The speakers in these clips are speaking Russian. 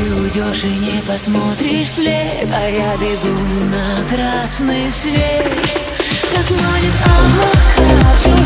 Ты уйдешь и не посмотришь вслед А я бегу на красный свет. Как манит Аллах,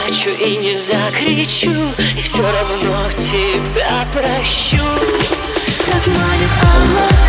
заплачу и не закричу И все равно тебя прощу. Как манит чужие